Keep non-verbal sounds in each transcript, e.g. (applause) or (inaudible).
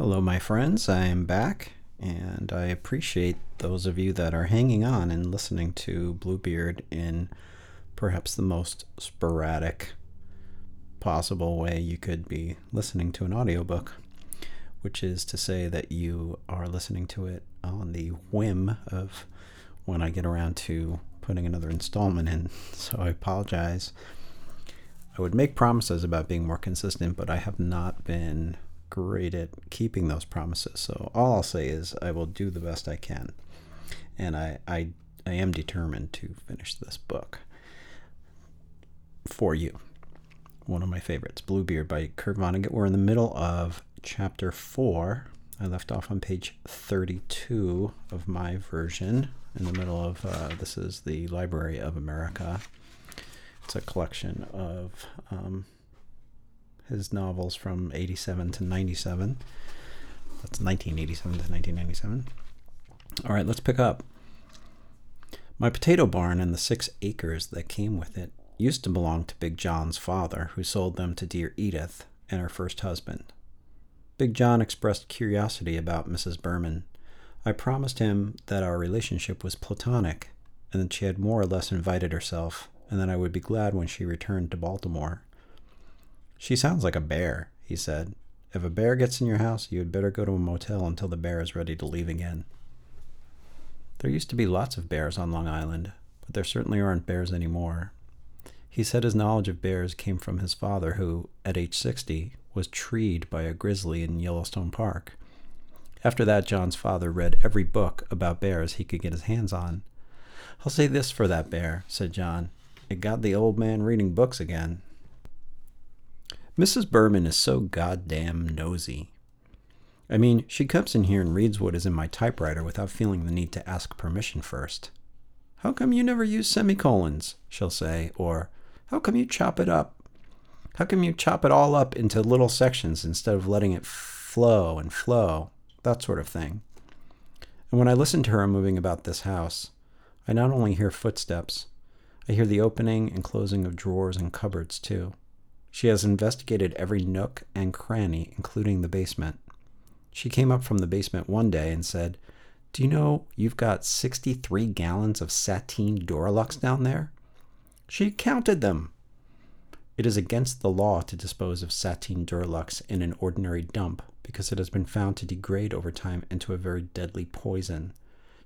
Hello, my friends. I am back, and I appreciate those of you that are hanging on and listening to Bluebeard in perhaps the most sporadic possible way you could be listening to an audiobook, which is to say that you are listening to it on the whim of when I get around to putting another installment in. (laughs) So I apologize. I would make promises about being more consistent, but I have not been great at keeping those promises. So all I'll say is I will do the best I can. And I, I, I am determined to finish this book for you. One of my favorites, Bluebeard by Kurt Vonnegut. We're in the middle of chapter four. I left off on page 32 of my version. In the middle of uh, this is the Library of America. It's a collection of um, his novels from 87 to 97. That's 1987 to 1997. All right, let's pick up. My potato barn and the six acres that came with it used to belong to Big John's father, who sold them to dear Edith and her first husband. Big John expressed curiosity about Mrs. Berman. I promised him that our relationship was platonic, and that she had more or less invited herself, and that I would be glad when she returned to Baltimore. She sounds like a bear, he said. If a bear gets in your house, you had better go to a motel until the bear is ready to leave again. There used to be lots of bears on Long Island, but there certainly aren't bears anymore. He said his knowledge of bears came from his father, who, at age 60, was treed by a grizzly in Yellowstone Park. After that, John's father read every book about bears he could get his hands on. I'll say this for that bear, said John. It got the old man reading books again. Mrs. Berman is so goddamn nosy. I mean, she comes in here and reads what is in my typewriter without feeling the need to ask permission first. How come you never use semicolons? She'll say, or how come you chop it up? How come you chop it all up into little sections instead of letting it flow and flow? That sort of thing. And when I listen to her moving about this house, I not only hear footsteps, I hear the opening and closing of drawers and cupboards too. She has investigated every nook and cranny, including the basement. She came up from the basement one day and said, Do you know you've got 63 gallons of sateen Dura-Luxe down there? She counted them. It is against the law to dispose of sateen Dura-Luxe in an ordinary dump because it has been found to degrade over time into a very deadly poison.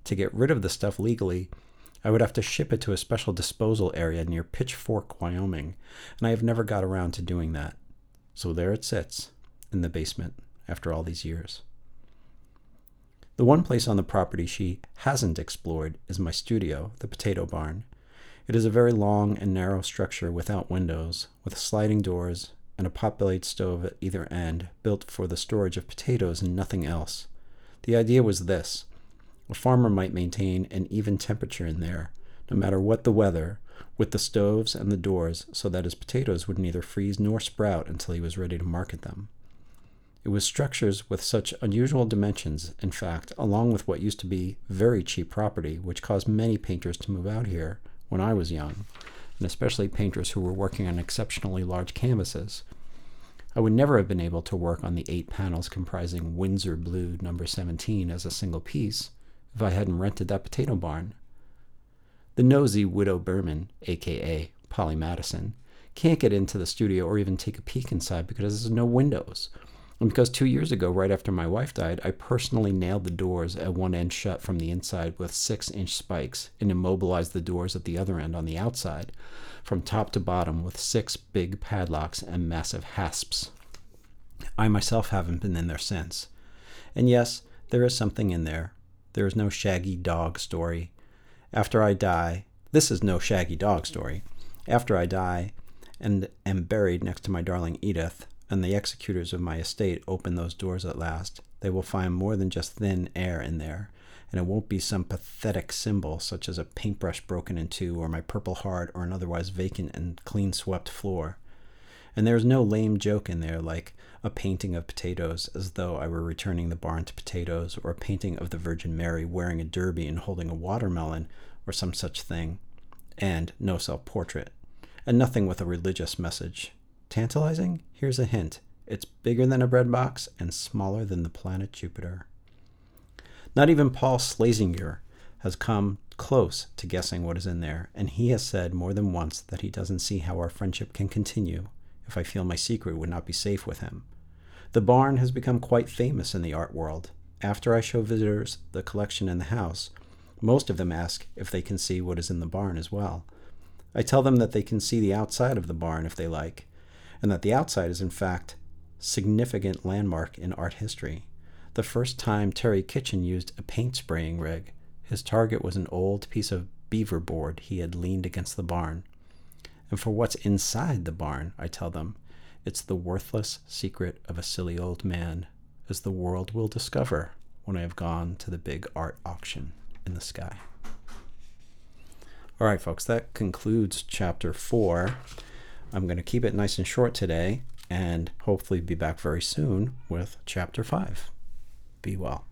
To get rid of the stuff legally, I would have to ship it to a special disposal area near Pitchfork, Wyoming, and I have never got around to doing that. So there it sits, in the basement, after all these years. The one place on the property she hasn't explored is my studio, the potato barn. It is a very long and narrow structure without windows, with sliding doors and a pot-bellied stove at either end, built for the storage of potatoes and nothing else. The idea was this. A farmer might maintain an even temperature in there, no matter what the weather, with the stoves and the doors, so that his potatoes would neither freeze nor sprout until he was ready to market them. It was structures with such unusual dimensions, in fact, along with what used to be very cheap property, which caused many painters to move out here when I was young, and especially painters who were working on exceptionally large canvases. I would never have been able to work on the eight panels comprising Windsor Blue number 17 as a single piece if I hadn't rented that potato barn. The nosy Widow Berman, aka Polly Madison, can't get into the studio or even take a peek inside because there's no windows, and because two years ago, right after my wife died, I personally nailed the doors at one end shut from the inside with six inch spikes and immobilized the doors at the other end on the outside, from top to bottom with six big padlocks and massive hasps. I myself haven't been in there since. And yes, there is something in there. There is no shaggy dog story. After I die, this is no shaggy dog story. After I die and am buried next to my darling Edith, and the executors of my estate open those doors at last, they will find more than just thin air in there, and it won't be some pathetic symbol such as a paintbrush broken in two, or my purple heart, or an otherwise vacant and clean swept floor. And there is no lame joke in there like a painting of potatoes as though I were returning the barn to potatoes, or a painting of the Virgin Mary wearing a derby and holding a watermelon, or some such thing, and no self portrait, and nothing with a religious message. Tantalizing? Here's a hint. It's bigger than a bread box and smaller than the planet Jupiter. Not even Paul Slazinger has come close to guessing what is in there, and he has said more than once that he doesn't see how our friendship can continue if I feel my secret would not be safe with him. The barn has become quite famous in the art world. After I show visitors the collection in the house, most of them ask if they can see what is in the barn as well. I tell them that they can see the outside of the barn if they like, and that the outside is in fact significant landmark in art history. The first time Terry Kitchen used a paint spraying rig, his target was an old piece of beaver board he had leaned against the barn. And for what's inside the barn, I tell them, it's the worthless secret of a silly old man, as the world will discover when I have gone to the big art auction in the sky. All right, folks, that concludes chapter four. I'm going to keep it nice and short today and hopefully be back very soon with chapter five. Be well.